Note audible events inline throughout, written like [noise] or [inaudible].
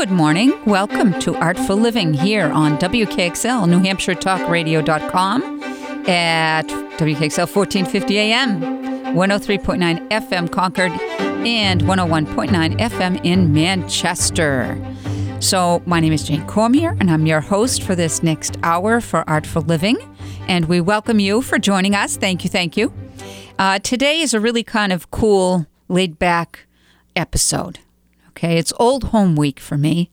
Good morning. Welcome to Artful Living here on WKXL, New Hampshire Talk Radio.com at WKXL 1450 AM, 103.9 FM Concord, and 101.9 FM in Manchester. So, my name is Jane Cormier, and I'm your host for this next hour for Artful Living. And we welcome you for joining us. Thank you, thank you. Uh, today is a really kind of cool, laid back episode. Okay, it's Old Home Week for me.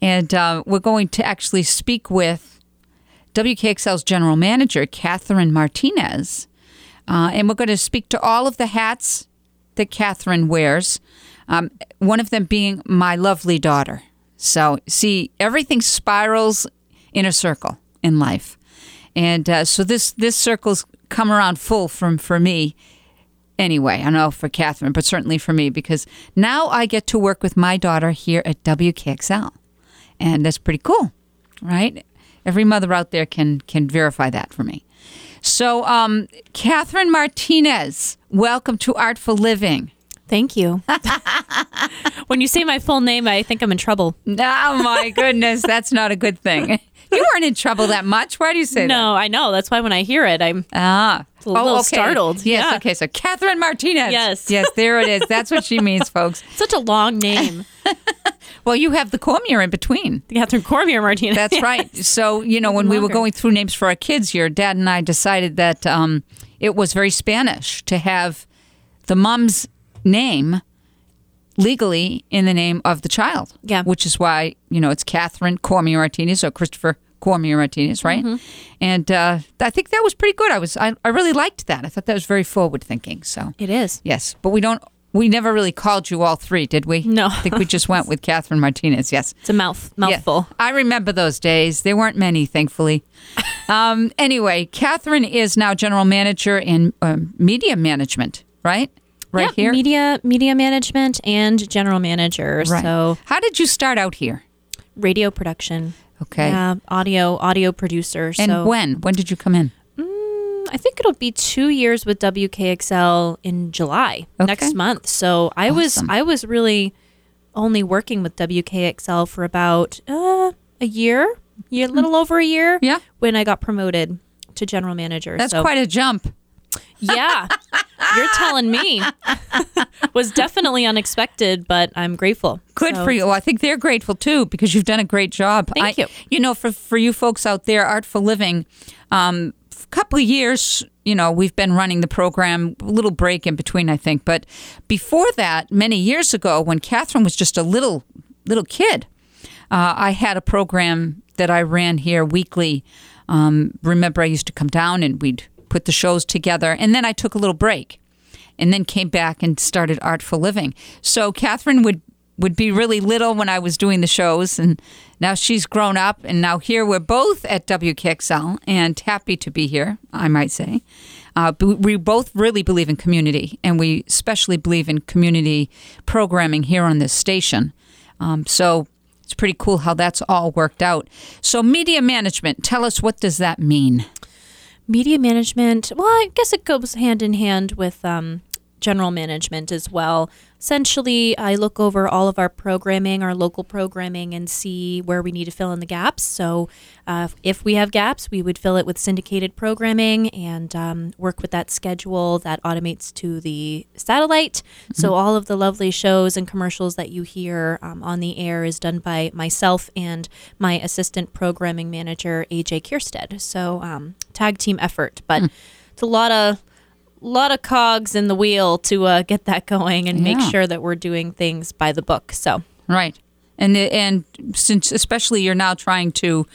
And uh, we're going to actually speak with WKXL's general manager, Catherine Martinez. Uh, and we're going to speak to all of the hats that Catherine wears, um, one of them being my lovely daughter. So, see, everything spirals in a circle in life. And uh, so this, this circle's come around full from for me anyway. I don't know for Catherine, but certainly for me because now I get to work with my daughter here at WKXL, and that's pretty cool, right? Every mother out there can can verify that for me. So, um, Catherine Martinez, welcome to Artful Living. Thank you. [laughs] when you say my full name, I think I'm in trouble. Oh my [laughs] goodness, that's not a good thing. You weren't in trouble that much. Why do you say that? No, I know. That's why when I hear it, I'm Ah. A little startled. Yes. Yeah. Okay. So Catherine Martinez. Yes. Yes. There it is. That's what she [laughs] means, folks. such a long name. [laughs] Well, you have the Cormier in between. Catherine Cormier Martinez. That's [laughs] right. So, you know, when we were going through names for our kids, here, dad and I decided that um, it was very Spanish to have the mom's name legally in the name of the child. Yeah. Which is why, you know, it's Catherine Cormier Martinez or Christopher Cormier Martinez, right? Mm-hmm. And uh, I think that was pretty good. I was, I, I really liked that. I thought that was very forward thinking. So, It is. yes. But we don't, we never really called you all three, did we? No. I think we just went with Catherine Martinez. Yes. It's a mouth Yeah. mouthful. I remember those days. There weren't many, thankfully. [laughs] um, anyway, Catherine is now general manager in um, media management, right? Right Yeah, here. Media media management and general manager. Right. So How did you start out here? radio production. Okay. Yeah, audio audio producer. and so when? When did you come in? I think it'll be two years with WKXL in July Okay. next month. So I was I was really only working with WKXL for about uh, a year, a little over a year. Yeah. when I got promoted to general manager. That's so, quite a jump. Yeah. You're telling me [laughs] was definitely unexpected, but I'm grateful. Good So- for you. Well, I think they're grateful too because you've done a great job. Thank I- you. You know, for for you folks out there, Artful Living, um, a couple of years, you know, we've been running the program. A little break in between, I think. But before that, many years ago, when Catherine was just a little little kid, uh, I had a program that I ran here weekly. Um, remember, I used to come down and we'd put the shows together, and then I took a little break, and then came back and started Artful Living. So Catherine would would be really little when I was doing the shows, and now she's grown up, and now here we're both at WKXL, and happy to be here, I might say. Uh, we both really believe in community, and we especially believe in community programming here on this station. Um, so it's pretty cool how that's all worked out. So media management, tell us what does that mean? Media management well i guess it goes hand in hand with um, general management as well. Essentially i look over all of our programming our local programming and see where we need to fill in the gaps. So uh, if we have gaps we would fill it with syndicated programming and um, work with that schedule that automates to the satellite. So all of the lovely shows and commercials that you hear um, on the air is done by myself and my assistant programming manager aj kierstead so um, tag team effort but it's a lot of lot of cogs in the wheel to uh, get that going and make sure that we're doing things by the book so Right. And and since especially you're now trying to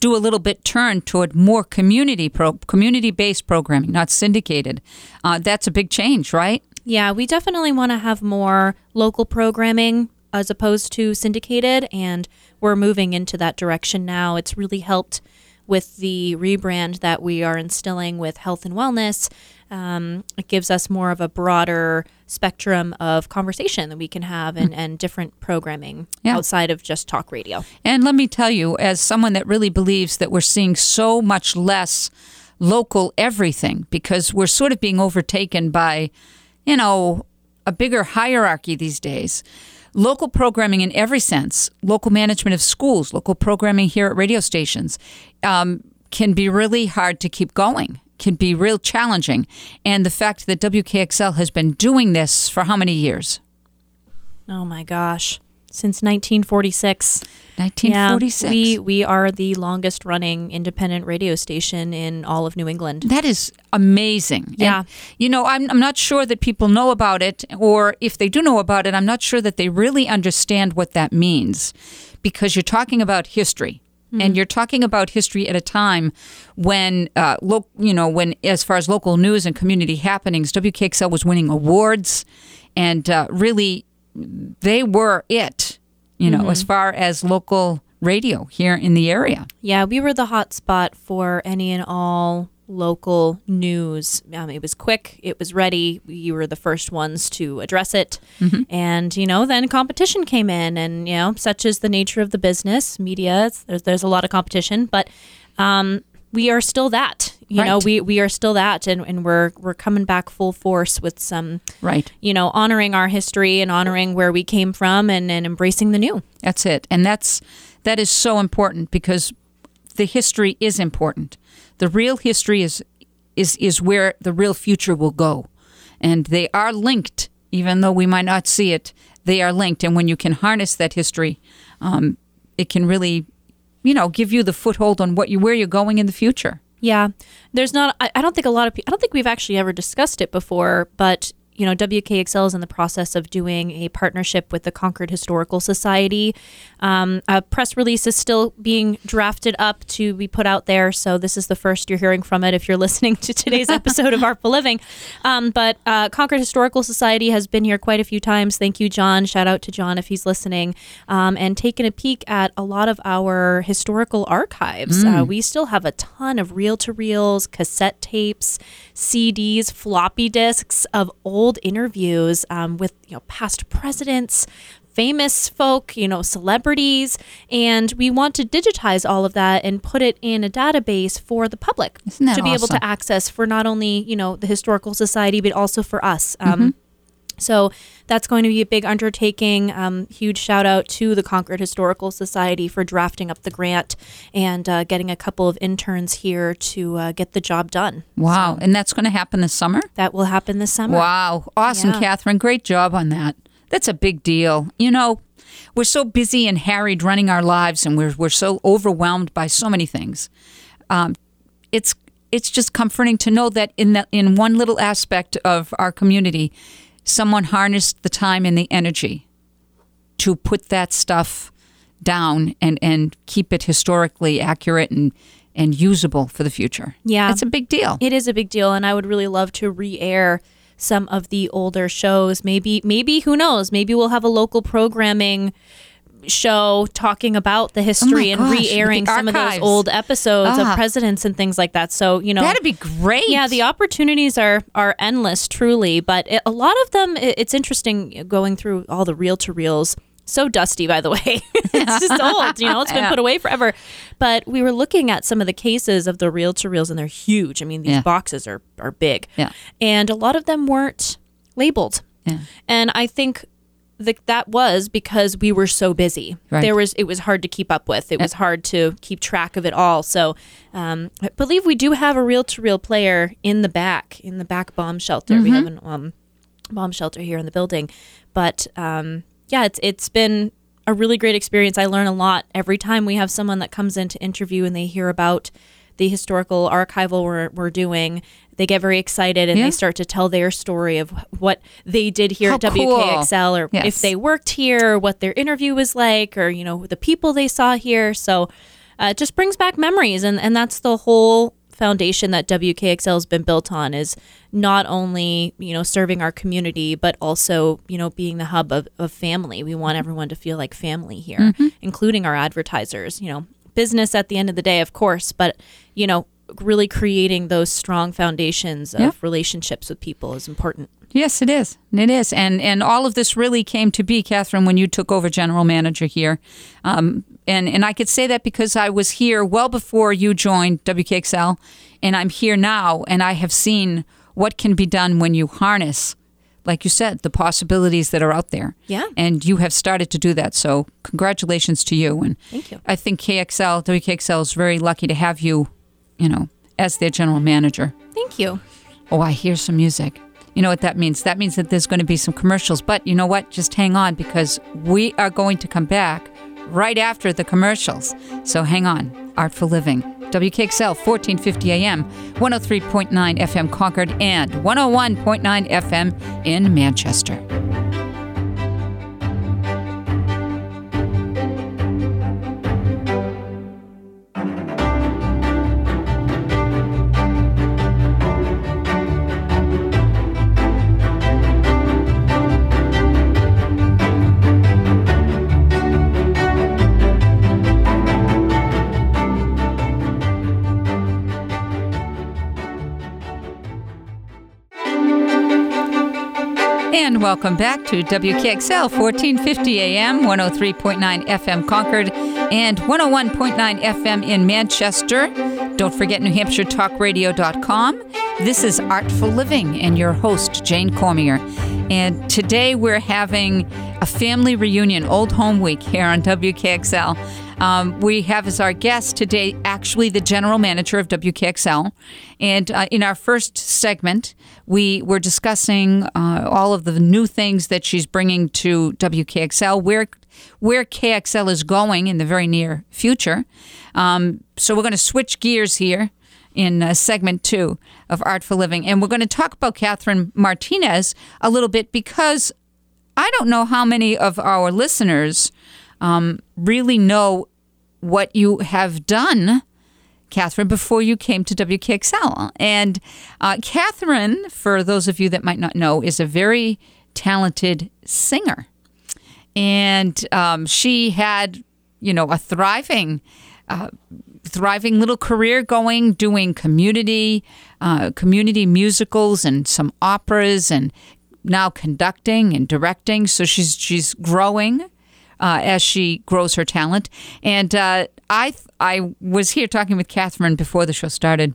do a little bit turn toward more community pro community based programming, not syndicated. Uh, that's a big change, right? Yeah, we definitely want to have more local programming as opposed to syndicated, and we're moving into that direction now. It's really helped with the rebrand that we are instilling with health and wellness. Um, it gives us more of a broader spectrum of conversation that we can have and, and different programming Yeah. outside of just talk radio. And let me tell you, as someone that really believes that we're seeing so much less local everything because we're sort of being overtaken by, you know, a bigger hierarchy these days. Local programming in every sense, local management of schools, local programming here at radio stations, um, can be really hard to keep going, can be real challenging. And the fact that WKXL has been doing this for how many years? Oh my gosh. Since 1946. 1946. Yeah, we we are the longest running independent radio station in all of New England. That is amazing. Yeah. And, you know, I'm, I'm not sure that people know about it, or if they do know about it, I'm not sure that they really understand what that means because you're talking about history. And you're talking about history at a time when, uh, lo- you know, when as far as local news and community happenings, WKXL was winning awards, and uh, really, they were it. You know, as far as local radio here in the area. Yeah, we were the hot spot for any and all local news. Um, it was quick, it was ready. We were the first ones to address it. And, you know, then competition came in, and, you know, such is the nature of the business, media, there's, there's a lot of competition, but um, we are still that. You know, we, we are still that, and, and we're, we're coming back full force with some, Right. you know, honoring our history and honoring where we came from and, and embracing the new. That's it. And that's that is so important because the history is important. The real history is is is where the real future will go. And they are linked, even though we might not see it, they are linked. And when you can harness that history, um, it can really, you know, give you the foothold on what you where you're going in the future. Yeah, there's not. I, I don't think a lot of people. I don't think we've actually ever discussed it before, but you know, WKXL is in the process of doing a partnership with the Concord Historical Society. Um, a press release is still being drafted up to be put out there, so this is the first you're hearing from it if you're [laughs] listening to today's [laughs] episode of Artful Living. Um, but uh, Concord Historical Society has been here quite a few times. Thank you, John. Shout out to John if he's listening, um, and taken a peek at a lot of our historical archives. Uh, we still have a ton of reel to reels, cassette tapes, CDs, floppy disks of old interviews um, with you know past presidents. Famous folk, you know, celebrities, and we want to digitize all of that and put it in a database for the public to be able to access for not only you know the historical society but also for us. Um, So that's going to be a big undertaking. Um, huge shout out to the Concord Historical Society for drafting up the grant and uh, getting a couple of interns here to uh, get the job done. Wow. And that's going to happen this summer? That will happen this summer. Wow. Awesome, Yeah. Catherine. Great job on that. That's a big deal. You know, we're so busy and harried running our lives and we're, we're so overwhelmed by so many things. Um, it's it's just comforting to know that in the, in one little aspect of our community, someone harnessed the time and the energy to put that stuff down and, and keep it historically accurate and, and usable for the future. Yeah. It's a big deal. It is a big deal, and I would really love to re-air some of the older shows. Maybe, maybe who knows? Maybe we'll have a local programming show talking about the history and Oh gosh, re-airing some of those old episodes Ah. of presidents and things like that. So you know, That'd be great. yeah, the opportunities are are endless, truly. But it, a lot of them, it, it's interesting going through all the reel to reels. So dusty, by the way. [laughs] it's just [laughs] old. You know, it's been Yeah. put away forever. But we were looking at some of the cases of the reel to reels, and they're huge. I mean, these Yeah. boxes are are big. Yeah. and a lot of them weren't labeled. Yeah. And I think that that was because we were so busy. Right. There was it was hard to keep up with. It was hard to keep track of it all. So um, I believe we do have a reel to reel player in the back in the back bomb shelter. We have an um, bomb shelter here in the building, but um, yeah, it's it's been a really great experience. I learn a lot every time we have someone that comes in to interview and they hear about the historical archival we're, we're doing. They get very excited and Yeah. they start to tell their story of what they did here How at cool. WKXL or Yes. if they worked here, or what their interview was like, or you know the people they saw here. So uh, it just brings back memories, and and that's the whole foundation that WKXL has been built on is not only you know serving our community but also you know being the hub of, of family we want everyone to feel like family here Mm-hmm. including our advertisers you know business at the end of the day of course but you know really creating those strong foundations of Yeah. relationships with people is important Yes, it is. It is, and and all of this really came to be, Catherine, when you took over general manager here, um, and and I could say that because I was here well before you joined WKXL, and I'm here now, and I have seen what can be done when you harness like you said, the possibilities that are out there. Yeah. And you have started to do that. So congratulations to you. And Thank you. I think KXL, WKXL is very lucky to have you, you know, as their general manager. Thank you. Oh, I hear some music. You know what that means? That means that there's going to be some commercials. But you know what? Just hang on because we are going to come back right after the commercials. So hang on. Artful Living. WKXL 1450 AM, 103.9 FM Concord, and 101.9 FM in Manchester. And welcome back to WKXL 1450 AM, 103.9 FM Concord, and 101.9 FM in Manchester. Don't forget NewHampshireTalkRadio.com. This is Artful Living and your host, Jane Cormier. And today we're having a family reunion, Old Home Week here on WKXL. Um, we have as our guest today actually the general manager of WKXL. And uh, in our first segment, we were discussing uh, all of the new things that she's bringing to WKXL, where where KXL is going in the very near future. Um, so we're going to switch gears here in uh, segment two of Artful Living, and we're going to talk about Catherine Martinez a little bit because I don't know how many of our listeners um, really know what you have done, Catherine, before you came to WKXL. And uh, Catherine, for those of you that might not know, is a very talented singer. And um, she had, you know, a thriving, uh, thriving little career going, doing community, uh, community musicals and some operas, and now conducting and directing. So she's she's growing uh, as she grows her talent. And uh, I I was here talking with Catherine before the show started.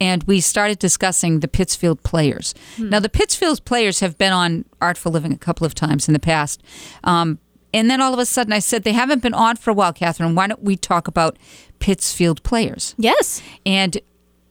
And we started discussing the Pittsfield Players. Now, the Pittsfield Players have been on Artful Living a couple of times in the past. Um, and then all of a sudden I said, they haven't been on for a while, Catherine. Why don't we talk about Pittsfield Players? Yes. And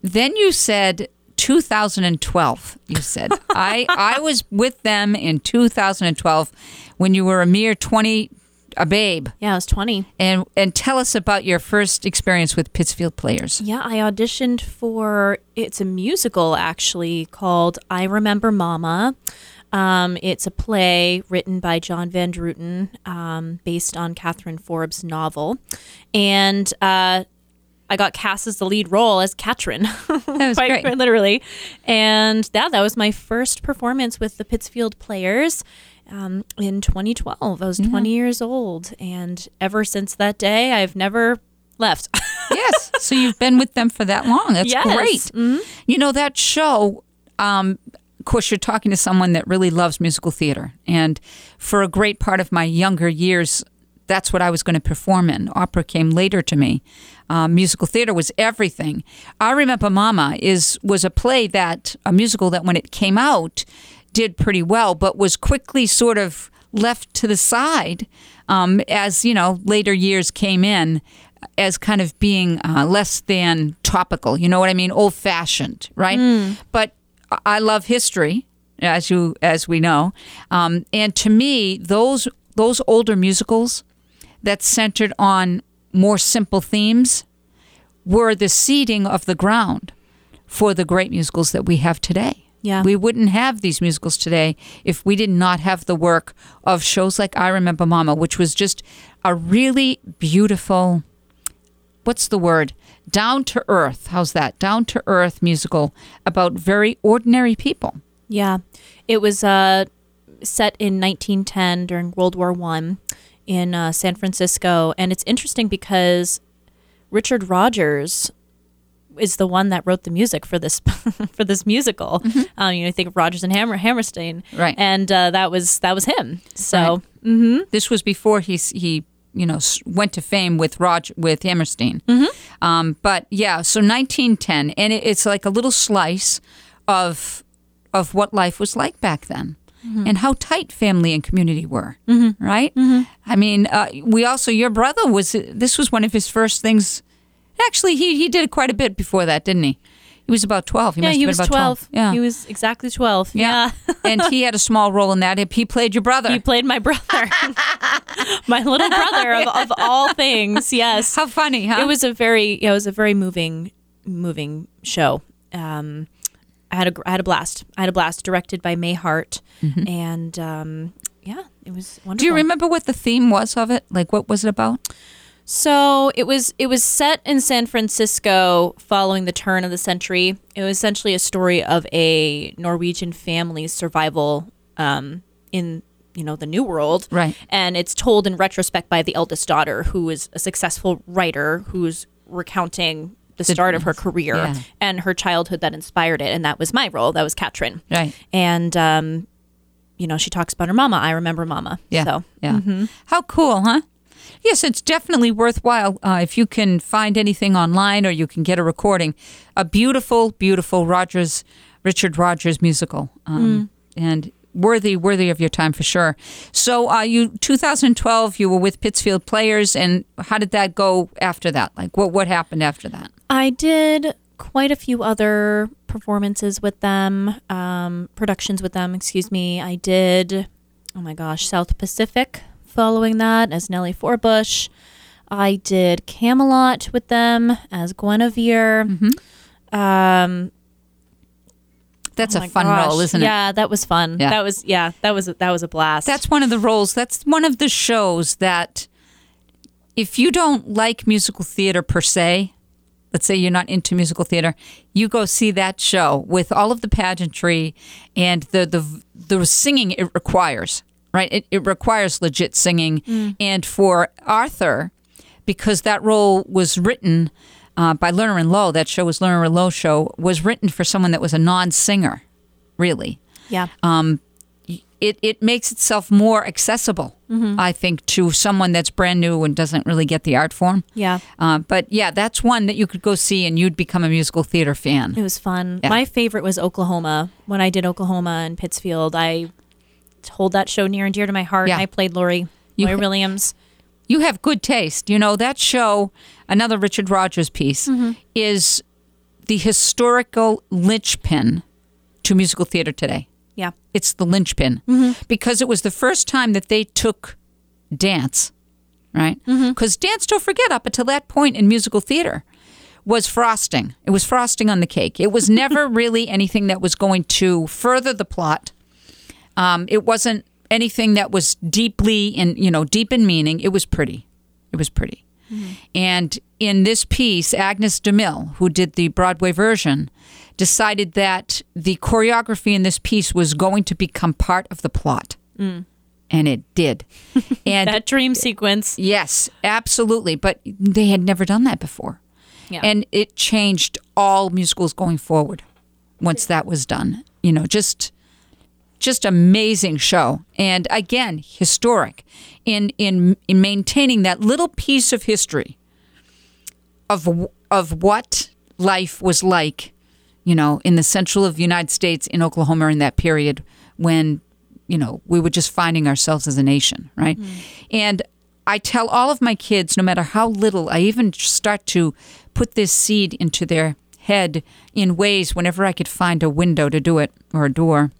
then you said 2012. You said I I was with them in 2012 when you were a mere 20, a babe. Yeah, I was 20. And and tell us about your first experience with Pittsfield Players. Yeah, I auditioned for it's a musical actually called I Remember Mama. Um, it's a play written by John Van Druten, um, based on Kathryn Forbes' novel, and uh, I got cast as the lead role as Katrin. [laughs] That was quite, great. quite literally. And yeah, that was my first performance with the Pittsfield Players um, in 2012. I was 20 years old, and ever since that day, I've never left. [laughs] yes. So you've been with them for that long. That's Yes. great. You know, that show, um, of course, you're talking to someone that really loves musical theater. And for a great part of my younger years, that's what I was going to perform in. Opera came later to me. Um, musical theater was everything. I remember Mama is was a play that a musical that when it came out did pretty well, but was quickly sort of left to the side um, as you know later years came in as kind of being uh, less than topical. You know what I mean? Old fashioned, right? But I love history, as you as we know, um, and to me, those those older musicals that centered on more simple themes were the seeding of the ground for the great musicals that we have today. Yeah. We wouldn't have these musicals today if we did not have the work of shows like I Remember Mama, which was just a really beautiful, what's the word? Down to earth. How's that? Down to earth musical about very ordinary people. Yeah, it was uh, set in 1910 during World War One in uh, San Francisco, and it's interesting because Richard Rodgers is the one that wrote the music for this [laughs] for this musical. Um, you know, think of Rodgers and Hammer Hammerstein, Right. And uh, that was that was him. So This was before he he you know went to fame with Roger with Hammerstein. Um, but yeah, so 1910, and it, it's like a little slice of of what life was like back then. And how tight family and community were, Mm-hmm. right? I mean, uh, we also your brother was this was one of his first things. Actually, he he did it quite a bit before that, didn't he? He was about twelve. He yeah, he was been about 12. Yeah, He was exactly 12. yeah, [laughs] and he had a small role in that. He played your brother. He played my brother. [laughs] my little brother of, of all things. Yes. how funny, huh? It was a very yeah, it was a very moving moving show. Um I had a had a blast. I had a blast directed by May Hart and um yeah, it was wonderful. Mm-hmm. Do you remember what the theme was of it? Like, what was it about? So it was it was set in San Francisco following the turn of the century. It was essentially a story of a Norwegian family's survival um, in you know the New World, Right. And it's told in retrospect by the eldest daughter, who is a successful writer, who's recounting the start of her career yeah. and her childhood that inspired it. And that was my role. That was Katrin, Right. and um, you know she talks about her mama. I remember mama. Yeah. So Yeah. How cool, huh? Yes, it's definitely worthwhile uh, if you can find anything online or you can get a recording. A beautiful, beautiful Rodgers, Richard Rodgers musical, um, and worthy, worthy of your time for sure. So, uh, you 2012, you were with Pittsfield Players, and how did that go after that? Like, what what happened after that? I did quite a few other performances with them, um, productions with them, excuse me. I did, oh my gosh, South Pacific following that as Nellie Forbush. I did Camelot with them as Guinevere. Um, That's oh a fun gosh. role, isn't it? Yeah, that was fun. Yeah. That was yeah, that was that was a blast. That's one of the roles. That's one of the shows that, if you don't like musical theater per se, let's say you're not into musical theater, you go see that show with all of the pageantry and the the the singing it requires. Right, it, it requires legit singing, mm. and for Arthur, because that role was written uh, by Lerner and Loewe. That show was Lerner and Loewe show was written for someone that was a non-singer, really yeah. it, it makes itself more accessible, Mm-hmm. I think, to someone that's brand new and doesn't really get the art form. Yeah. Uh, but yeah, that's one that you could go see and you'd become a musical theater fan. It was fun. Yeah. My favorite was Oklahoma. When I did Oklahoma and Pittsfield, I hold that show near and dear to my heart. Yeah. I played Laurey, You- Laurey [laughs] Williams. You have good taste. You know, that show, another Richard Rodgers piece, Mm-hmm. is the historical linchpin to musical theater today. Yeah. It's the linchpin because it was the first time that they took dance, right? Because dance, don't forget, up until that point in musical theater, was frosting. It was frosting on the cake. It was [laughs] never really anything that was going to further the plot. Um, it wasn't anything that was deeply in you know deep in meaning. It was pretty. It was pretty. Mm-hmm. And in this piece, Agnes DeMille, who did the Broadway version, decided that the choreography in this piece was going to become part of the plot. Mm. And it did. [laughs] And That dream sequence. yes, absolutely. But they had never done that before. Yeah. And it changed all musicals going forward once that was done. You know, just just amazing show. And again, historic in in in maintaining that little piece of history of of what life was like, you know, in the central of the United States in Oklahoma in that period when, you know, we were just finding ourselves as a nation, right? Mm. And I tell all of my kids, no matter how little, I even start to put this seed into their head in ways whenever I could find a window to do it or a door.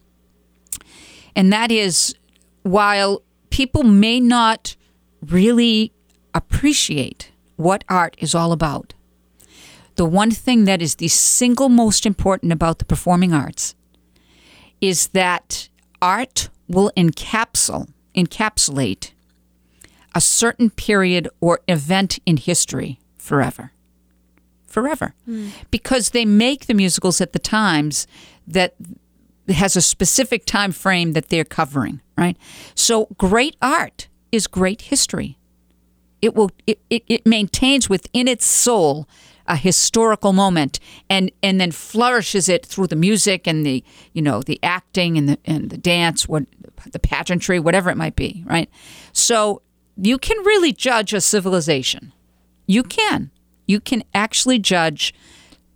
And that is while people may not really appreciate what art is all about, the one thing that is the single most important about the performing arts is that art will encapsul encapsulate a certain period or event in history forever. Forever. Hmm. Because they make the musicals at the times that has a specific time frame that they're covering, right? So great art is great history. It will it, it, it maintains within its soul a historical moment and and then flourishes it through the music and the you know the acting and the and the dance what the pageantry whatever it might be right so you can really judge a civilization you can you can actually judge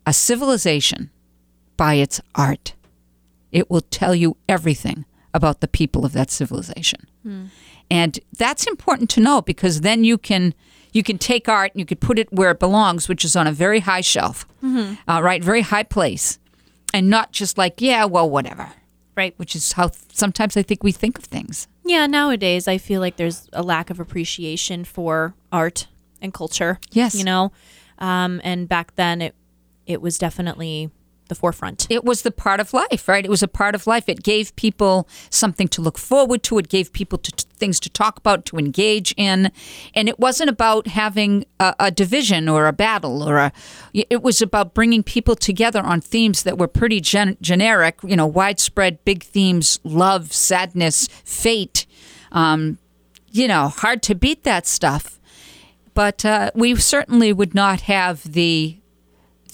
a civilization by its art it will tell you everything about the people of that civilization. And that's important to know because then you can you can take art and you could put it where it belongs, which is on a very high shelf, uh, right, very high place, and not just like yeah, well, whatever, Right. which is how sometimes I think we think of things. Yeah, nowadays I feel like there's a lack of appreciation for art and culture. Yes. You know? Um, and back then it it was definitely the forefront. it was the part of life, right? It was a part of life. It gave people something to look forward to. It gave people to, things to talk about, to engage in, and it wasn't about having a, a division or a battle or a. It was about bringing people together on themes that were pretty gen- generic, you know, widespread, big themes: love, sadness, fate. Um, you know, hard to beat that stuff. But uh, we certainly would not have the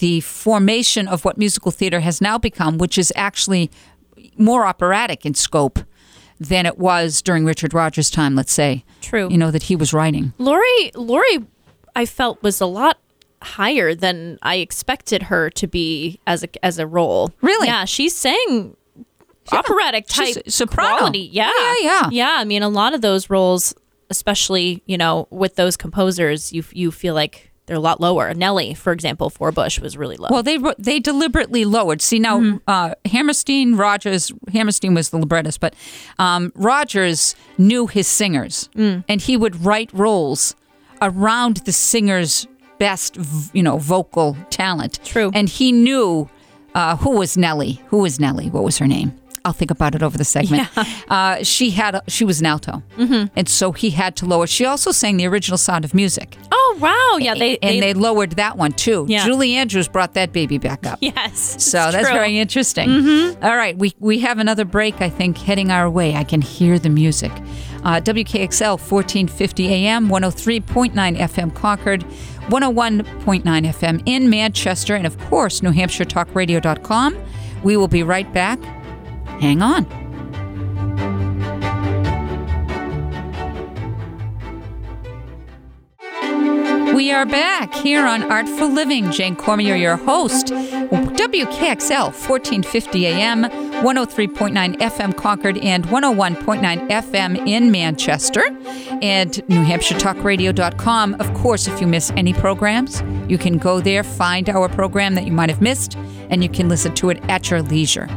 the formation of what musical theater has now become, which is actually more operatic in scope than it was during Richard Rodgers' time, let's say. True. You know, that he was writing. Laurey Laurey I felt was a lot higher than I expected her to be as a as a role. Really? Yeah, she's sang operatic type soprano. quality. Yeah. Yeah, yeah. Yeah, I mean a lot of those roles especially, you know, with those composers, you you feel like they're a lot lower. Nellie, for example, Forbush was really low. Well, they they deliberately lowered. See now, uh, Hammerstein, Rodgers, Hammerstein was the librettist, but um, Rodgers knew his singers, and he would write roles around the singer's best, you know, vocal talent. True. And he knew uh, who was Nellie. Who was Nellie? What was her name? I'll think about it over the segment. [laughs] Uh, she had a, she was an alto, mm-hmm. and so he had to lower. She also sang the original Sound of Music, oh wow, yeah, they and they, lowered that one too. Yeah. Julie Andrews brought that baby back up. Yes. So that's true. very interesting. All right, we, we have another break, I think, heading our way. I can hear the music. Uh, WKXL 1450 AM, 103.9 FM Concord, 101.9 FM in Manchester, and of course, NewHampshireTalkRadio.com. We will be right back. Hang on. We are back here on Artful Living. Jane Cormier, your host. WKXL, 1450 AM, 103.9 FM Concord, and 101.9 FM in Manchester, and NewHampshireTalkRadio.com. Of course, if you miss any programs, you can go there, find our program that you might have missed, and you can listen to it at your leisure.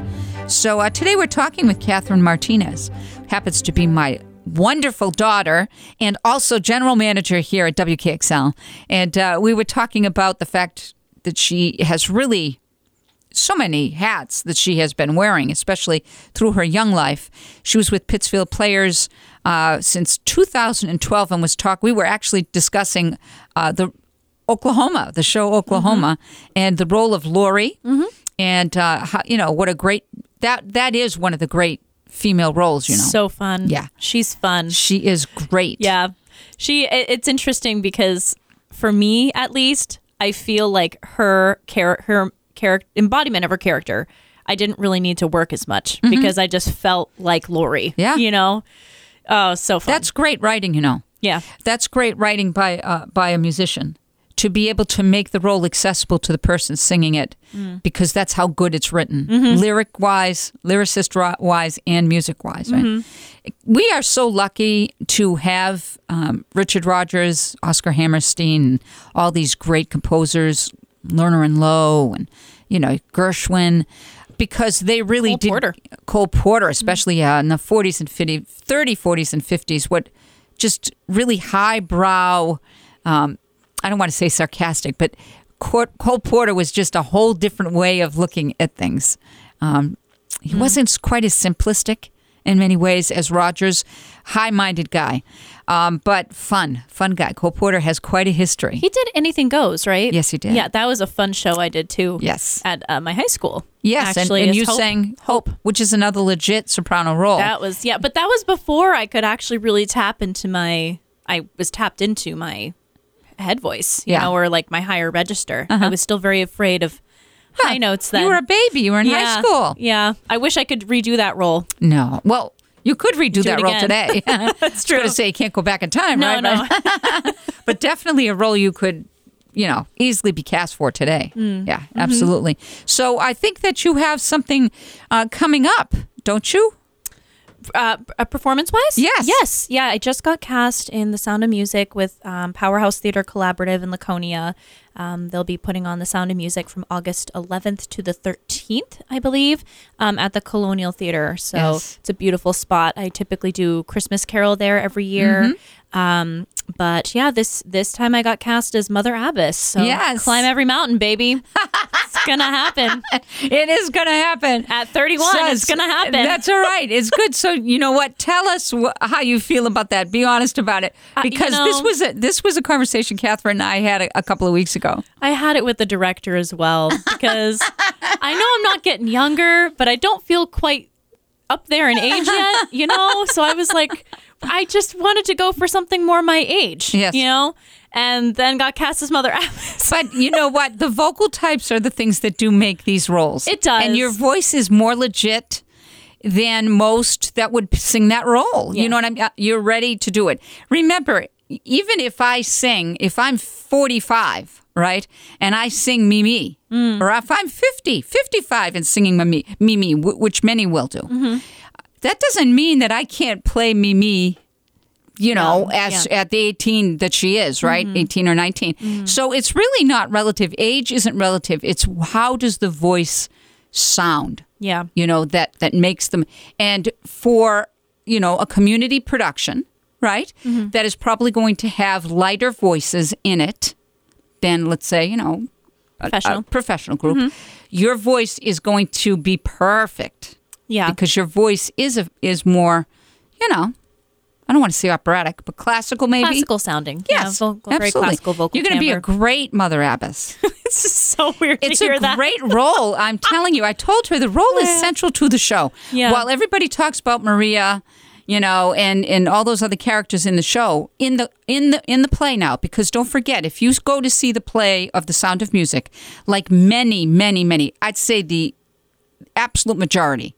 So uh, today we're talking with Catherine Martinez, happens to be my wonderful daughter and also general manager here at WKXL. And uh, we were talking about the fact that she has really so many hats that she has been wearing, especially through her young life. She was with Pittsfield Players uh, since 2012 and was talk. We were actually discussing uh, the Oklahoma, the show Oklahoma, and the role of Laurey, and uh, how, you know what a great that that is one of the great female roles. You know, So fun. Yeah. She's fun. she is great. Yeah. She it's interesting because for me at least, I feel like her char- her character embodiment of her character, I didn't really need to work as much because I just felt like Laurey. Mm-hmm. Yeah. You know? Oh, so fun. that's great writing. You know. yeah. That's great writing by uh, by a musician to be able to make the role accessible to the person singing it because that's how good it's written, lyric wise, lyricist wise and music wise. Right? We are so lucky to have um, Richard Rodgers, Oscar Hammerstein, and all these great composers, Lerner and Loewe, and you know Gershwin. Because they really Cole did Porter. Cole Porter, especially uh, in the 40s and 50s, 30, 40s, and 50s, what just really highbrow, um, I don't want to say sarcastic, but Cole Porter was just a whole different way of looking at things. Um, he wasn't quite as simplistic in many ways as Rodgers, high minded guy, um, but fun, fun guy. Cole Porter has quite a history. He did Anything Goes, right? Yes, he did. Yeah, that was a fun show I did too. Yes. At uh, my high school. Yes, Actually, and, and you Hope. sang Hope, which is another legit soprano role. That was yeah, but that was before I could actually really tap into my. I was tapped into my head voice, you Yeah. Uh-huh. know, or like my higher register. I was still very afraid of high notes. Then you were a baby. You were in yeah, high school. Yeah, I wish I could redo that role. No. Well, you could redo Do that role today. [laughs] That's [laughs] It's true. true. to say you can't go back in time, No, right? no. But, [laughs] but definitely a role you could you know, easily be cast for today. Mm. Yeah, Mm-hmm. absolutely. So I think that you have something uh, coming up, don't you? Uh, uh, performance wise? Yes. Yes. Yeah. I just got cast in The Sound of Music with um, Powerhouse Theater Collaborative in Laconia. Um, they'll be putting on The Sound of Music from August 11th to the 13th, I believe, um, at the Colonial Theater. So Yes. it's a beautiful spot. I typically do Christmas Carol there every year. Mm-hmm. Um, but yeah, this this time I got cast as Mother Abbess. So Yes. climb every mountain, baby. [laughs] gonna happen. [laughs] It is going to happen. At 31, it's gonna happen. That's all right. It's good. So you know what? Tell us wh- how you feel about that. Be honest about it, Uh, you because this was a this was a conversation Catherine and I had a, a couple of weeks ago. I had it with the director as well because I know I'm not getting younger, but I don't feel quite up there in age yet, you know? So I was like, I just wanted to go for something more my age, Yes. you know? And then got cast as Mother [laughs] Abbess. But you know what? The vocal types are the things that do make these roles. It does. And your voice is more legit than most that would sing that role. Yeah. You know what I mean? You're ready to do it. Remember, even if I sing, if I'm 45, right, and I sing Mimi, Mm. or if I'm 50, 55 and singing Mimi, Mimi wh- which many will do, Mm-hmm. That doesn't mean that I can't play Mimi you know, No, as yeah. Mm-hmm. at the 18 that she is, right? 18 or 19. So it's really not relative. Age isn't relative. It's how does the voice sound? Yeah. You know, that that makes them and for, you know, a community production, right? Mm-hmm. that is probably going to have lighter voices in it than let's say, you know, a- Professional. a professional group. Mm-hmm. Your voice is going to be perfect Yeah. because your voice is a, is more, you know, I don't want to say operatic, but classical maybe. classical sounding. Yes, yeah, vocal, very absolutely. classical vocal You're going to be a great Mother Abbess. [laughs] It's just so weird It's to hear a that. great role. I'm [laughs] telling you. I told her the role is central to the show. Yeah. While everybody talks about Maria, you know, and and all those other characters in the show, in the in the in the play now, because don't forget, if you go to see the play of The Sound of Music, like many, many, many, I'd say the absolute majority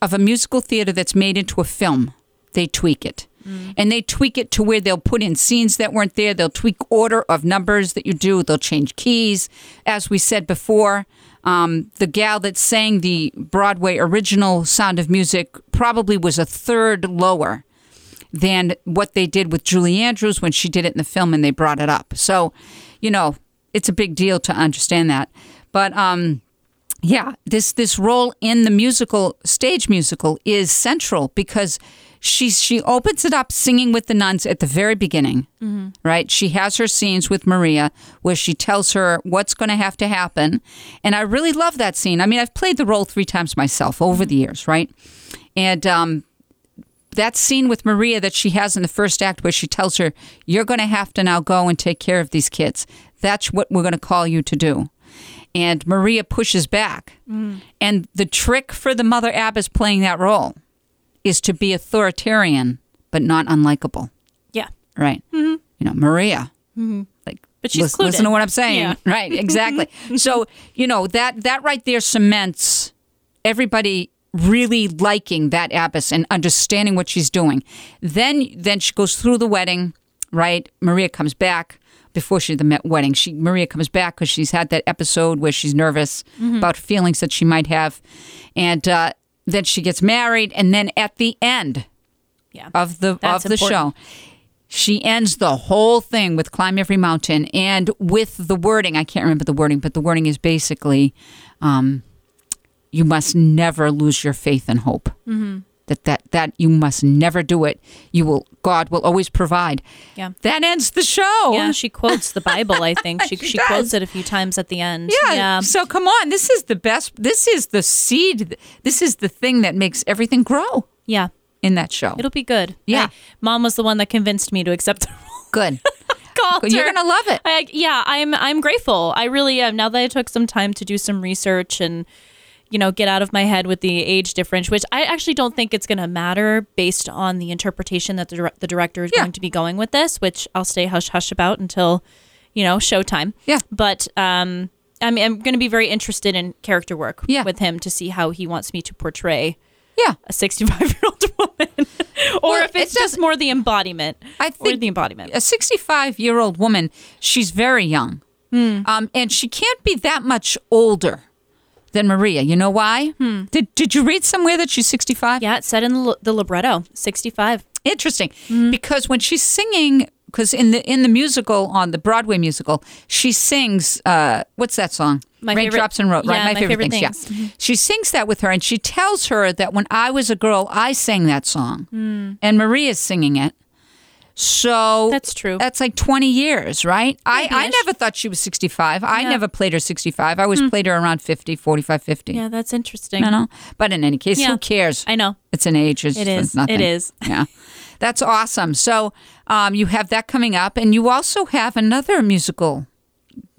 of a musical theater that's made into a film, they tweak it. And they tweak it to where they'll put in scenes that weren't there. They'll tweak order of numbers that you do. They'll change keys. As we said before, um, the gal that sang the Broadway original Sound of Music probably was a third lower than what they did with Julie Andrews when she did it in the film and they brought it up. So, you know, it's a big deal to understand that. But um, yeah, this this role in the musical stage musical is central because she she opens it up singing with the nuns at the very beginning. Right? She has her scenes with Maria where she tells her what's going to have to happen, and I really love that scene. I mean, I've played the role three times myself over the years, right? And um, that scene with Maria that she has in the first act where she tells her, You're going to have to now go and take care of these kids. That's what we're going to call you to do. And Maria pushes back. And the trick for the Mother Abbess playing that role is to be authoritarian, but not unlikable. Yeah. Right? Mm-hmm. You know, Maria. Mm-hmm. Like, But she's listen, listen to what I'm saying. Yeah. [laughs] Right, exactly. [laughs] so, you know, that that right there cements everybody really liking that abbess and understanding what she's doing. Then then she goes through the wedding, right? Maria comes back before she the met wedding. She Maria comes back because she's had that episode where she's nervous Mm-hmm. about feelings that she might have, and uh, then she gets married, and then at the end Yeah. of the That's of the important. show. She ends the whole thing with "Climb Every Mountain" and with the wording. I can't remember the wording, but the wording is basically, um, "You must never lose your faith and hope. Mm-hmm. That that that you must never do it. You will. God will always provide." Yeah. That ends the show. Yeah, she quotes the Bible, I think. [laughs] She, She she, quotes it a few times at the end. Yeah. Yeah. So come on, this is the best. This is the seed. This is the thing that makes everything grow Yeah. in that show. It'll be good. Yeah. I- Mom was the one that convinced me to accept the [laughs] role. Good. [laughs] Called You're gonna love it. I, yeah, I'm I'm grateful. I really am. Now that I took some time to do some research and you know get out of my head with the age difference, which I actually don't think it's going to matter based on the interpretation that the, the director is Yeah. going to be going with this, which I'll stay hush hush about until you know showtime. Yeah. But um, I mean, I'm going to be very interested in character work Yeah. with him to see how he wants me to portray Yeah. a 65 year old [laughs] woman, or Well, if it's it just more the embodiment. I or think the embodiment. a 65 year old woman, she's very young. Um, and she can't be that much older than Maria. You know why? Hmm. Did Did you read somewhere that she's sixty five? Yeah, it said in the, the libretto, 65. Interesting, mm-hmm. because when she's singing, because in the in the musical on the Broadway musical, she sings. Uh, what's that song? My favorite- Raindrops and Road. Right, yeah, my, My favorite, Favorite things. Things. Yeah, mm-hmm. she sings that with her, and she tells her that when I was a girl, I sang that song, hmm. and Maria's singing it. So That's true. That's like twenty years, right? I, I never thought she was sixty five. I Yeah. never played her sixty five. I always played her around 50, 45, 50. Yeah, that's interesting. You know, but in any case, Yeah. who cares? I know. It's an age. It's It is. Nothing. It is. [laughs] Yeah. That's awesome. So um, you have that coming up, and you also have another musical.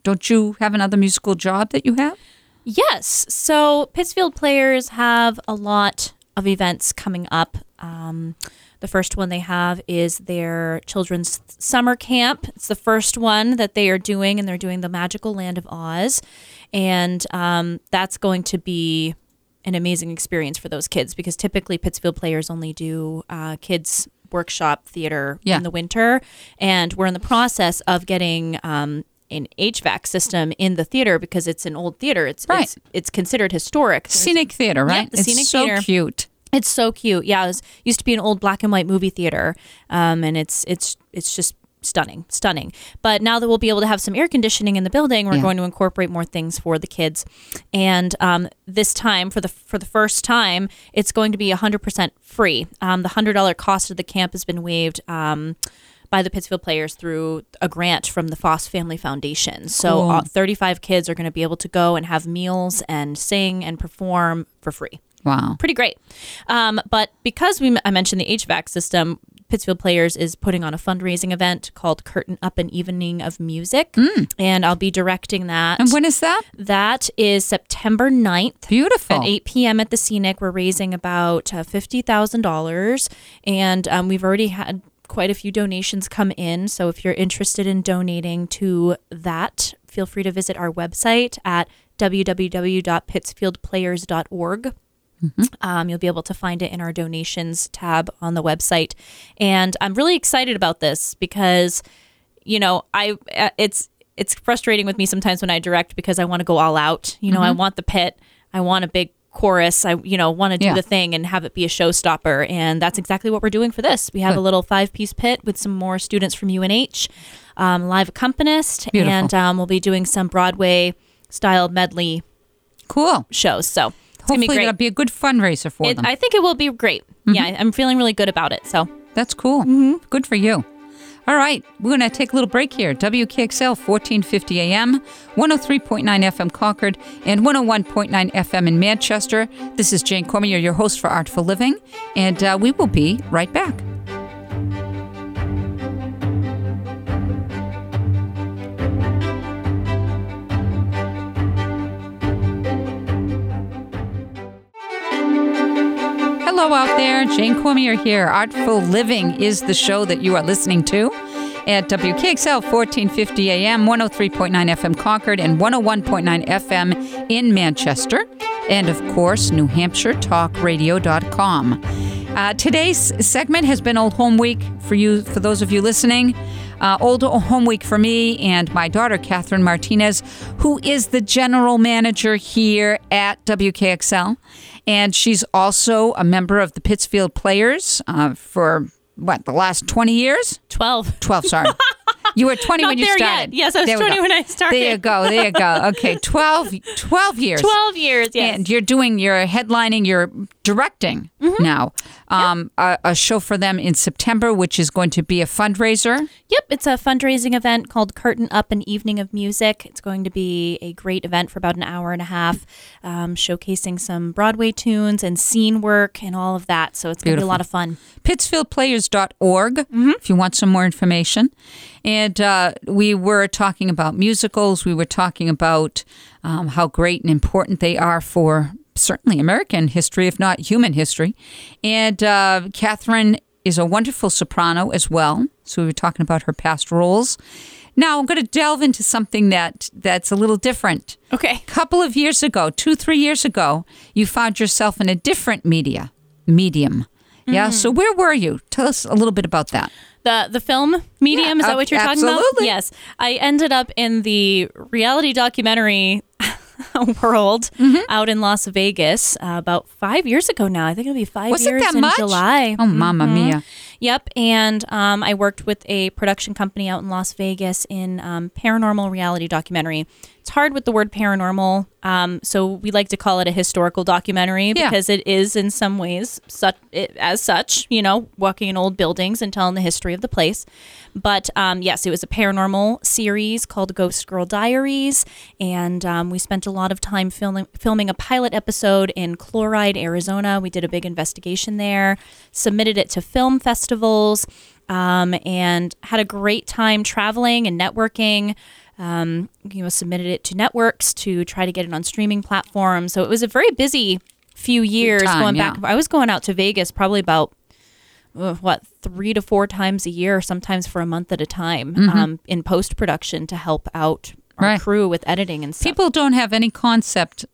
Don't you have another musical job that you have? Yes. So Pittsfield players have a lot of events coming up. Um, the first one they have is their children's summer camp. It's the first one that they are doing, and they're doing the Magical Land of Oz. And um, that's going to be an amazing experience for those kids because typically Pittsfield players only do uh, kids workshop theater Yeah. in the winter, and we're in the process of getting um, an HVAC system in the theater because it's an old theater. It's Right. it's, it's considered historic. There's- Scenic theater, right? the it's Scenic so Theater. cute. It's so cute. Yeah, it was, used to be an old black and white movie theater, um, and it's it's it's just stunning, stunning. But now that we'll be able to have some air conditioning in the building, we're Yeah. going to incorporate more things for the kids. And um, this time, for the for the first time, it's going to be hundred percent free. Um, the hundred dollar cost of the camp has been waived. Um, by the Pittsfield players through a grant from the Foss Family Foundation. So, Cool. uh, 35 kids are going to be able to go and have meals and sing and perform for free Wow. pretty great. Um, but because we I mentioned the HVAC system, Pittsfield Players is putting on a fundraising event called Curtain Up an Evening of Music, and I'll be directing that. Mm. And when is that? that is September 9th. Beautiful. At 8 p.m. at the Scenic, we're raising about uh, $50,000. And um, we've already had quite a few donations come in. So if you're interested in donating to that, feel free to visit our website at www.pittsfieldplayers.org. Um, you'll be able to find it in our donations tab on the website. And I'm really excited about this because, you know, I uh, it's it's frustrating with me sometimes when I direct because I want to go all out. You know, I want the pit, I want a big chorus, I you know want to do Yeah. the thing and have it be a showstopper. And that's exactly what we're doing for this. We have a little five piece pit with some more students from UNH, um, live accompanist, Beautiful. and um, we'll be doing some Broadway style medley cool. shows. So. Be Hopefully, great. that'll be a good fundraiser for It, them. I think it will be great. Yeah, I'm feeling really good about it. So That's cool. Mm-hmm. Good for you. All right, we're going to take a little break here. WKXL 1450 AM, 103.9 FM Concord, and 101.9 FM in Manchester. This is Jane Cormier, your host for Artful Living, and uh, we will be right back. Hello out there, Jane Cormier here. Artful Living is the show that you are listening to at WKXL 1450 AM, 103.9 FM Concord, and 101.9 FM in Manchester. And of course, New Hampshire Talk Radio.com. Uh, today's segment has been Old Home Week for you, for those of you listening. Uh, Old Home Week for me and my daughter, Catherine Martinez, who is the general manager here at WKXL. And she's also a member of the Pittsfield Players uh, for what, the last 20 years? 12. 12, sorry. [laughs] You were 20 Not when you there yet. started. Yes, I was There 20 go. when I started. There you go. There you go. Okay, [laughs] 12, 12 years. 12 years, yes. And you're doing, you're headlining, you're directing Mm-hmm. now um, a, a show for them in September, which is going to be a fundraiser. Yep, it's a fundraising event called Curtain Up an Evening of Music. It's going to be a great event for about an hour and a half, um, showcasing some Broadway tunes and scene work and all of that. So it's going to be a lot of fun. pittsfieldplayers.org Mm-hmm. if you want some more information. And uh, we were talking about musicals. We were talking about um, how great and important they are for certainly American history, if not human history. And uh, Catherine is a wonderful soprano as well. So we were talking about her past roles. Now I'm going to delve into something that that's a little different. Okay. A couple of years ago, two, three years ago, you found yourself in a different media medium. Yeah. So where were you? Tell us a little bit about that. The the film medium Yeah, is that what you're talking absolutely. about? Yes. I ended up in the reality documentary [laughs] world Mm-hmm. out in Las Vegas uh, about five years ago now. I think it'll be five Was years in much? July. Oh, Mamma Mhm. Mia. Yep, and um, I worked with a production company out in Las Vegas in um, paranormal reality documentary. It's hard with the word paranormal, um, so we like to call it a historical documentary Yeah. because it is in some ways such it, as such. You know, walking in old buildings and telling the history of the place. But um, yes, it was a paranormal series called Ghost Girl Diaries, and um, we spent a lot of time filming filming a pilot episode in Chloride, Arizona. We did a big investigation there, submitted it to film festivals, um, and had a great time traveling and networking. Um, you know, submitted it to networks to try to get it on streaming platforms. So it was a very busy few years time, going yeah. back. I was going out to Vegas probably about uh, what three to four times a year, sometimes for a month at a time, um, in post production to help out our Mm-hmm. Right. crew with editing and stuff. People don't have any concept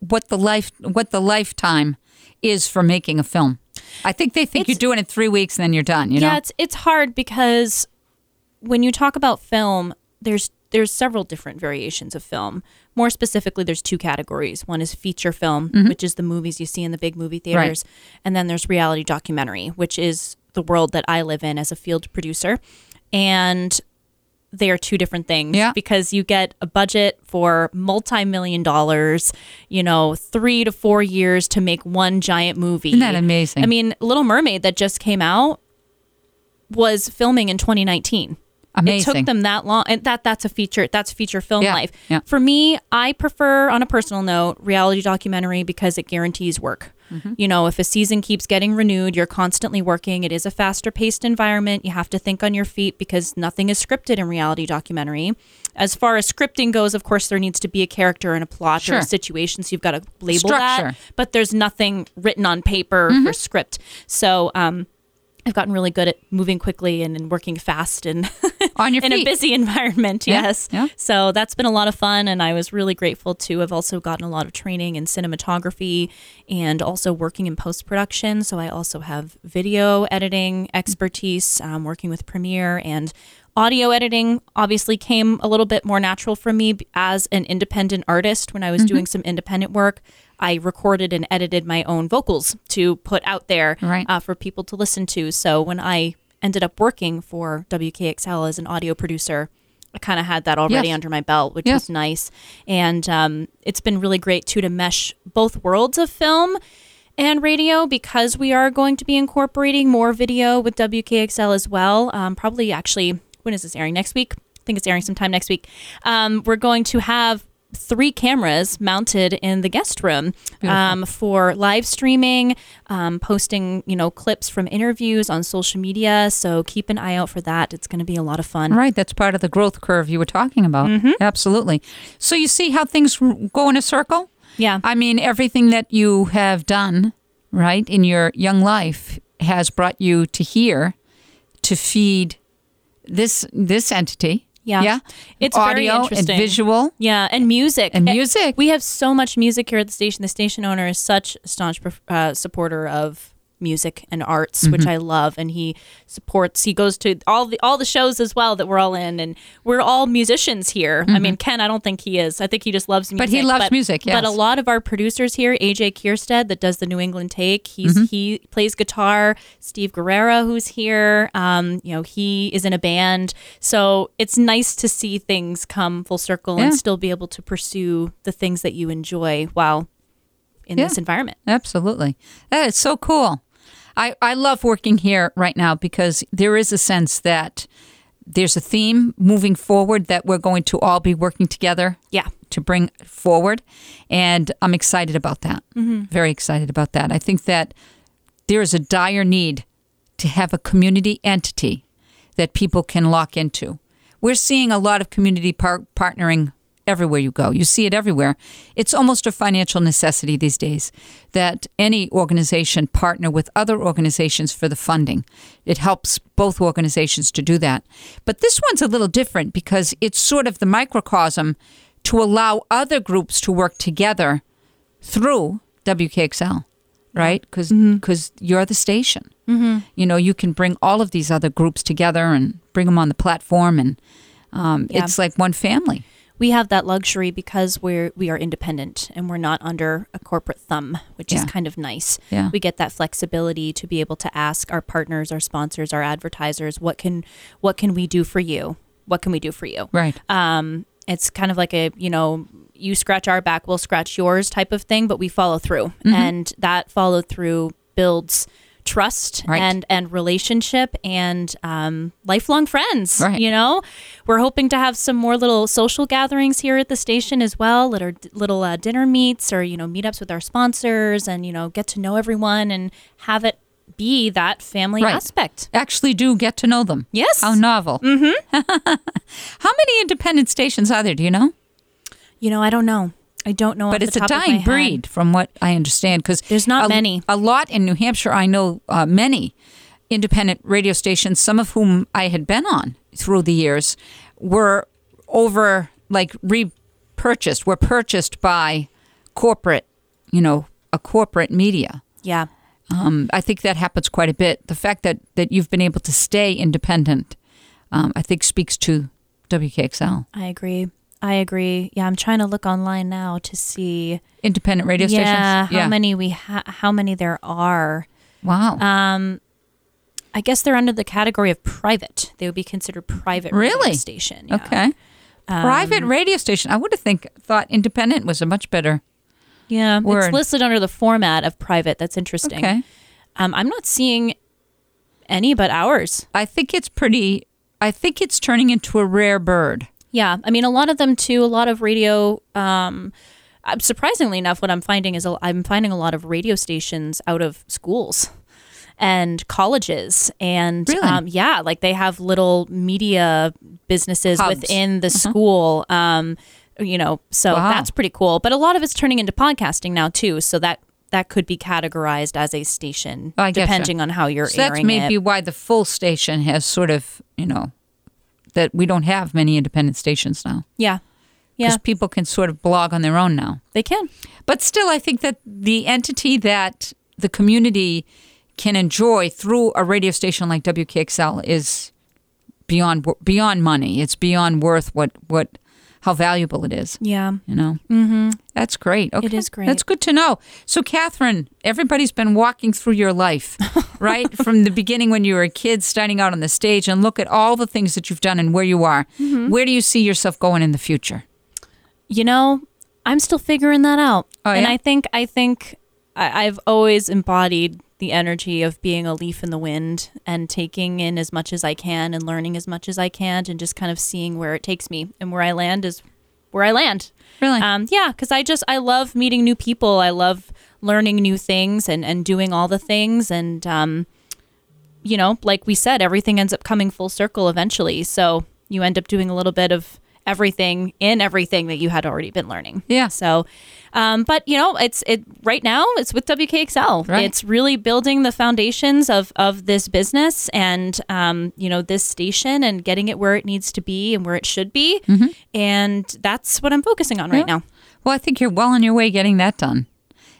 what the life what the lifetime is for making a film. I think they think It's- you're doing it three weeks and then you're done. You yeah, know, it's it's hard because when you talk about film, there's there's several different variations of film. More specifically, there's two categories. One is feature film, mm-hmm. which is the movies you see in the big movie theaters, and then there's reality documentary, which is the world that I live in as a field producer. And they are two different things Yeah. because you get a budget for multi-million dollars, you know, 3 to 4 years to make one giant movie. Isn't that amazing? I mean, Little Mermaid that just came out was filming in 2019. It took them that long, and that that's a feature. That's feature film Yeah, life. yeah. For me, I prefer, on a personal note, reality documentary because it guarantees work. Mm-hmm. You know, if a season keeps getting renewed, you're constantly working. It is a faster paced environment. You have to think on your feet because nothing is scripted in reality documentary. As far as scripting goes, of course, there needs to be a character and a plot or a situation, so you've got to label Structure. that. But there's nothing written on paper Mm-hmm. or script. So, um, I've gotten really good at moving quickly and, and working fast and [laughs] On your in a busy [laughs] environment. Yeah, Yes. yeah. So that's been a lot of fun, and I was really grateful to have also gotten a lot of training in cinematography and also working in post production. So I also have video editing expertise, um, working with Premiere and audio editing. Obviously, came a little bit more natural for me as an independent artist when I was doing some independent work. I recorded and edited my own vocals to put out there Right. uh, for people to listen to. So when I ended up working for WKXL as an audio producer, I kind of had that already Yes. under my belt, which Yes. was nice. And um, it's been really great too to mesh both worlds of film and radio because we are going to be incorporating more video with WKXL as well. Um, probably actually, when is this airing? Next week? I think it's airing sometime next week. Um, we're going to have three cameras mounted in the guest room um, for live streaming, um, posting you know clips from interviews on social media. So keep an eye out for that. It's going to be a lot of fun. Right, that's part of the growth curve you were talking about. Mm-hmm. Absolutely. So you see how things go in a circle? Yeah. I mean, everything that you have done, right, in your young life has brought you to here to feed this this entity. Yeah. Yeah. It's very audio interesting. and visual. Yeah, and music. And Eh, music. We have so much music here at the station. The station owner is such a staunch uh, supporter of music and arts, which Mm-hmm. I love, and he supports. He goes to all the all the shows as well that we're all in, and we're all musicians here. I mean, Ken, I don't think he is. I think he just loves music. Mm-hmm. But he loves music, But a lot of our producers here, AJ Kierstead, that does the New England Take, he's Mm-hmm. he plays guitar. Steve Guerrero, who's here, um, you know, he is in a band. So it's nice to see things come full circle and still be able to pursue the things that you enjoy while in Yeah. this environment. Absolutely. That is so cool. I, I love working here right now because there is a sense that there's a theme moving forward that we're going to all be working together Yeah. to bring forward. And I'm excited about that. Mm-hmm. Very excited about that. I think that there is a dire need to have a community entity that people can lock into. We're seeing a lot of community par- partnering everywhere you go. You see it everywhere. It's almost a financial necessity these days that any organization partner with other organizations for the funding. It helps both organizations to do that. But this one's a little different because it's sort of the microcosm to allow other groups to work together through WKXL. right? Because Mm-hmm. you're the station. Mm-hmm. You know, you can bring all of these other groups together and bring them on the platform, and um, Yeah. it's like one family. We have that luxury because we're we are independent and we're not under a corporate thumb, which Yeah. is kind of nice. Yeah. We get that flexibility to be able to ask our partners, our sponsors, our advertisers, what can what can we do for you? What can we do for you? Right. Um, it's kind of like a you know you scratch our back, we'll scratch yours type of thing, but we follow through, Mm-hmm. and that follow through builds trust Right. and and relationship and um, lifelong friends. Right. You know, we're hoping to have some more little social gatherings here at the station as well, little little uh, dinner meets or you know meetups with our sponsors, and you know get to know everyone and have it be that family Right. aspect. Actually, do get to know them. Yes. How novel. Mm-hmm. [laughs] How many independent stations are there? Do you know? You know, I don't know. I don't know. but it's a dying breed, from what I understand. Because There's not a, many. A lot in New Hampshire. I know uh, many independent radio stations. Some of whom I had been on through the years were over like repurchased. Were purchased by corporate. You know, a corporate media. Yeah. Um, I think that happens quite a bit. The fact that that you've been able to stay independent, um, I think, speaks to WKXL. I agree. I agree. Yeah, I'm trying to look online now to see. Independent radio yeah, stations. how many we ha- how many there are. Wow. Um, I guess they're under the category of private. They would be considered private radio Really? station. yeah. Okay. Private radio station. I would have think thought independent was a much better. Yeah, Word. it's listed under the format of private. That's interesting. Okay. Um, I'm not seeing any but ours. I think it's pretty. I think it's turning into a rare bird. Yeah, I mean, a lot of them too. A lot of radio. Um, uh, surprisingly enough, what I'm finding is I'm finding a lot of radio stations out of schools and colleges, and Really? um, yeah, like they have little media businesses Hubs. within the school. Um, you know, so Wow. that's pretty cool. But a lot of it's turning into podcasting now too. So that that could be categorized as a station, getcha. depending on how you're So that's maybe it. why the full station has sort of you know that we don't have many independent stations now Yeah, Yeah. because yeah, people can sort of blog on their own now. they can. But still, I think that the entity that the community can enjoy through a radio station like WKXL is beyond beyond money. It's beyond worth what what how valuable it is. Yeah. You know, mm-hmm. that's great. Okay, is great. That's good to know. So, Catherine, everybody's been walking through your life, [laughs] right, from the beginning when you were a kid, starting out on the stage, and look at all the things that you've done and where you are. Mm-hmm. Where do you see yourself going in the future? you know i'm still figuring that out Oh, and i think i think I, i've always embodied the energy of being a leaf in the wind and taking in as much as i can and learning as much as i can and just kind of seeing where it takes me. And where i land is where i land. Really? um, yeah because i just i love meeting new people. I love learning new things and and doing all the things. And um you know like we said everything ends up coming full circle eventually. So you end up doing a little bit of everything in everything that you had already been learning. Yeah. so um, but you know it's it right now it's with wkxl Right. it's really building the foundations of of this business and um, you know this station and getting it where it needs to be and where it should be and that's what i'm focusing on right Mm-hmm. Yeah. now Well, I think you're well on your way getting that done.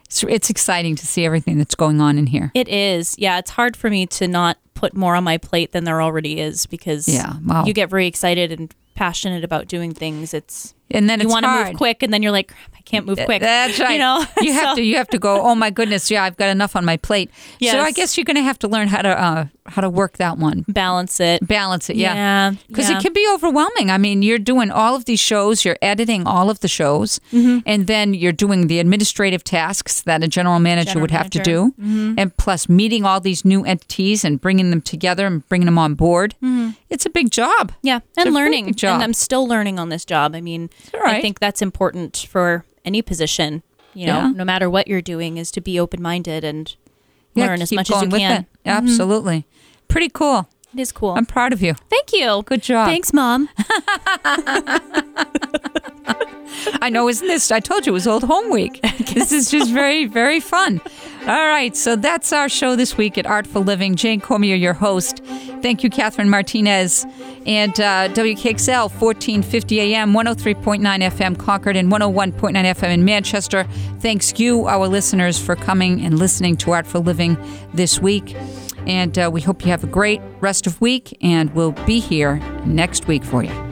It's, it's exciting to see everything that's going on in here. It is. Yeah, it's hard for me to not put more on my plate than there already is because Yeah, wow. you get very excited and passionate about doing things. It's And then you want to move quick and then you're like, crap, I can't move quick. That's right. You know, [laughs] you have [laughs] So- to. You have to go. Oh my goodness! Yeah, I've got enough on my plate. So I guess you're going to have to learn how to uh, how to work that one, balance it. balance it. Yeah, Yeah, because yeah. it can be overwhelming. I mean, you're doing all of these shows, you're editing all of the shows, Mm-hmm. and then you're doing the administrative tasks that a general manager General would have to manager. Mm-hmm. do, and plus meeting all these new entities and bringing them together and bringing them on board. It's a big job. Yeah, and learning. job. And I'm still learning on this job. I mean, right. I think that's important for any position. You know, Yeah. no matter what you're doing, is to be open minded and Yeah, learn as much as you can. Mm-hmm. Absolutely, pretty cool. It is cool. I'm proud of you. Thank you. Good job. Thanks, mom. [laughs] [laughs] I know, isn't this? I told you it was Old Home Week. [laughs] this is just very, very fun. All right, so that's our show this week at Artful Living. Jane Cormier, your host. Thank you, Catherine Martinez. And uh, WKXL, 1450 AM, 103.9 FM Concord, and 101.9 FM in Manchester. Thanks you, our listeners, for coming and listening to Artful Living this week. And uh, we hope you have a great rest of week, and we'll be here next week for you.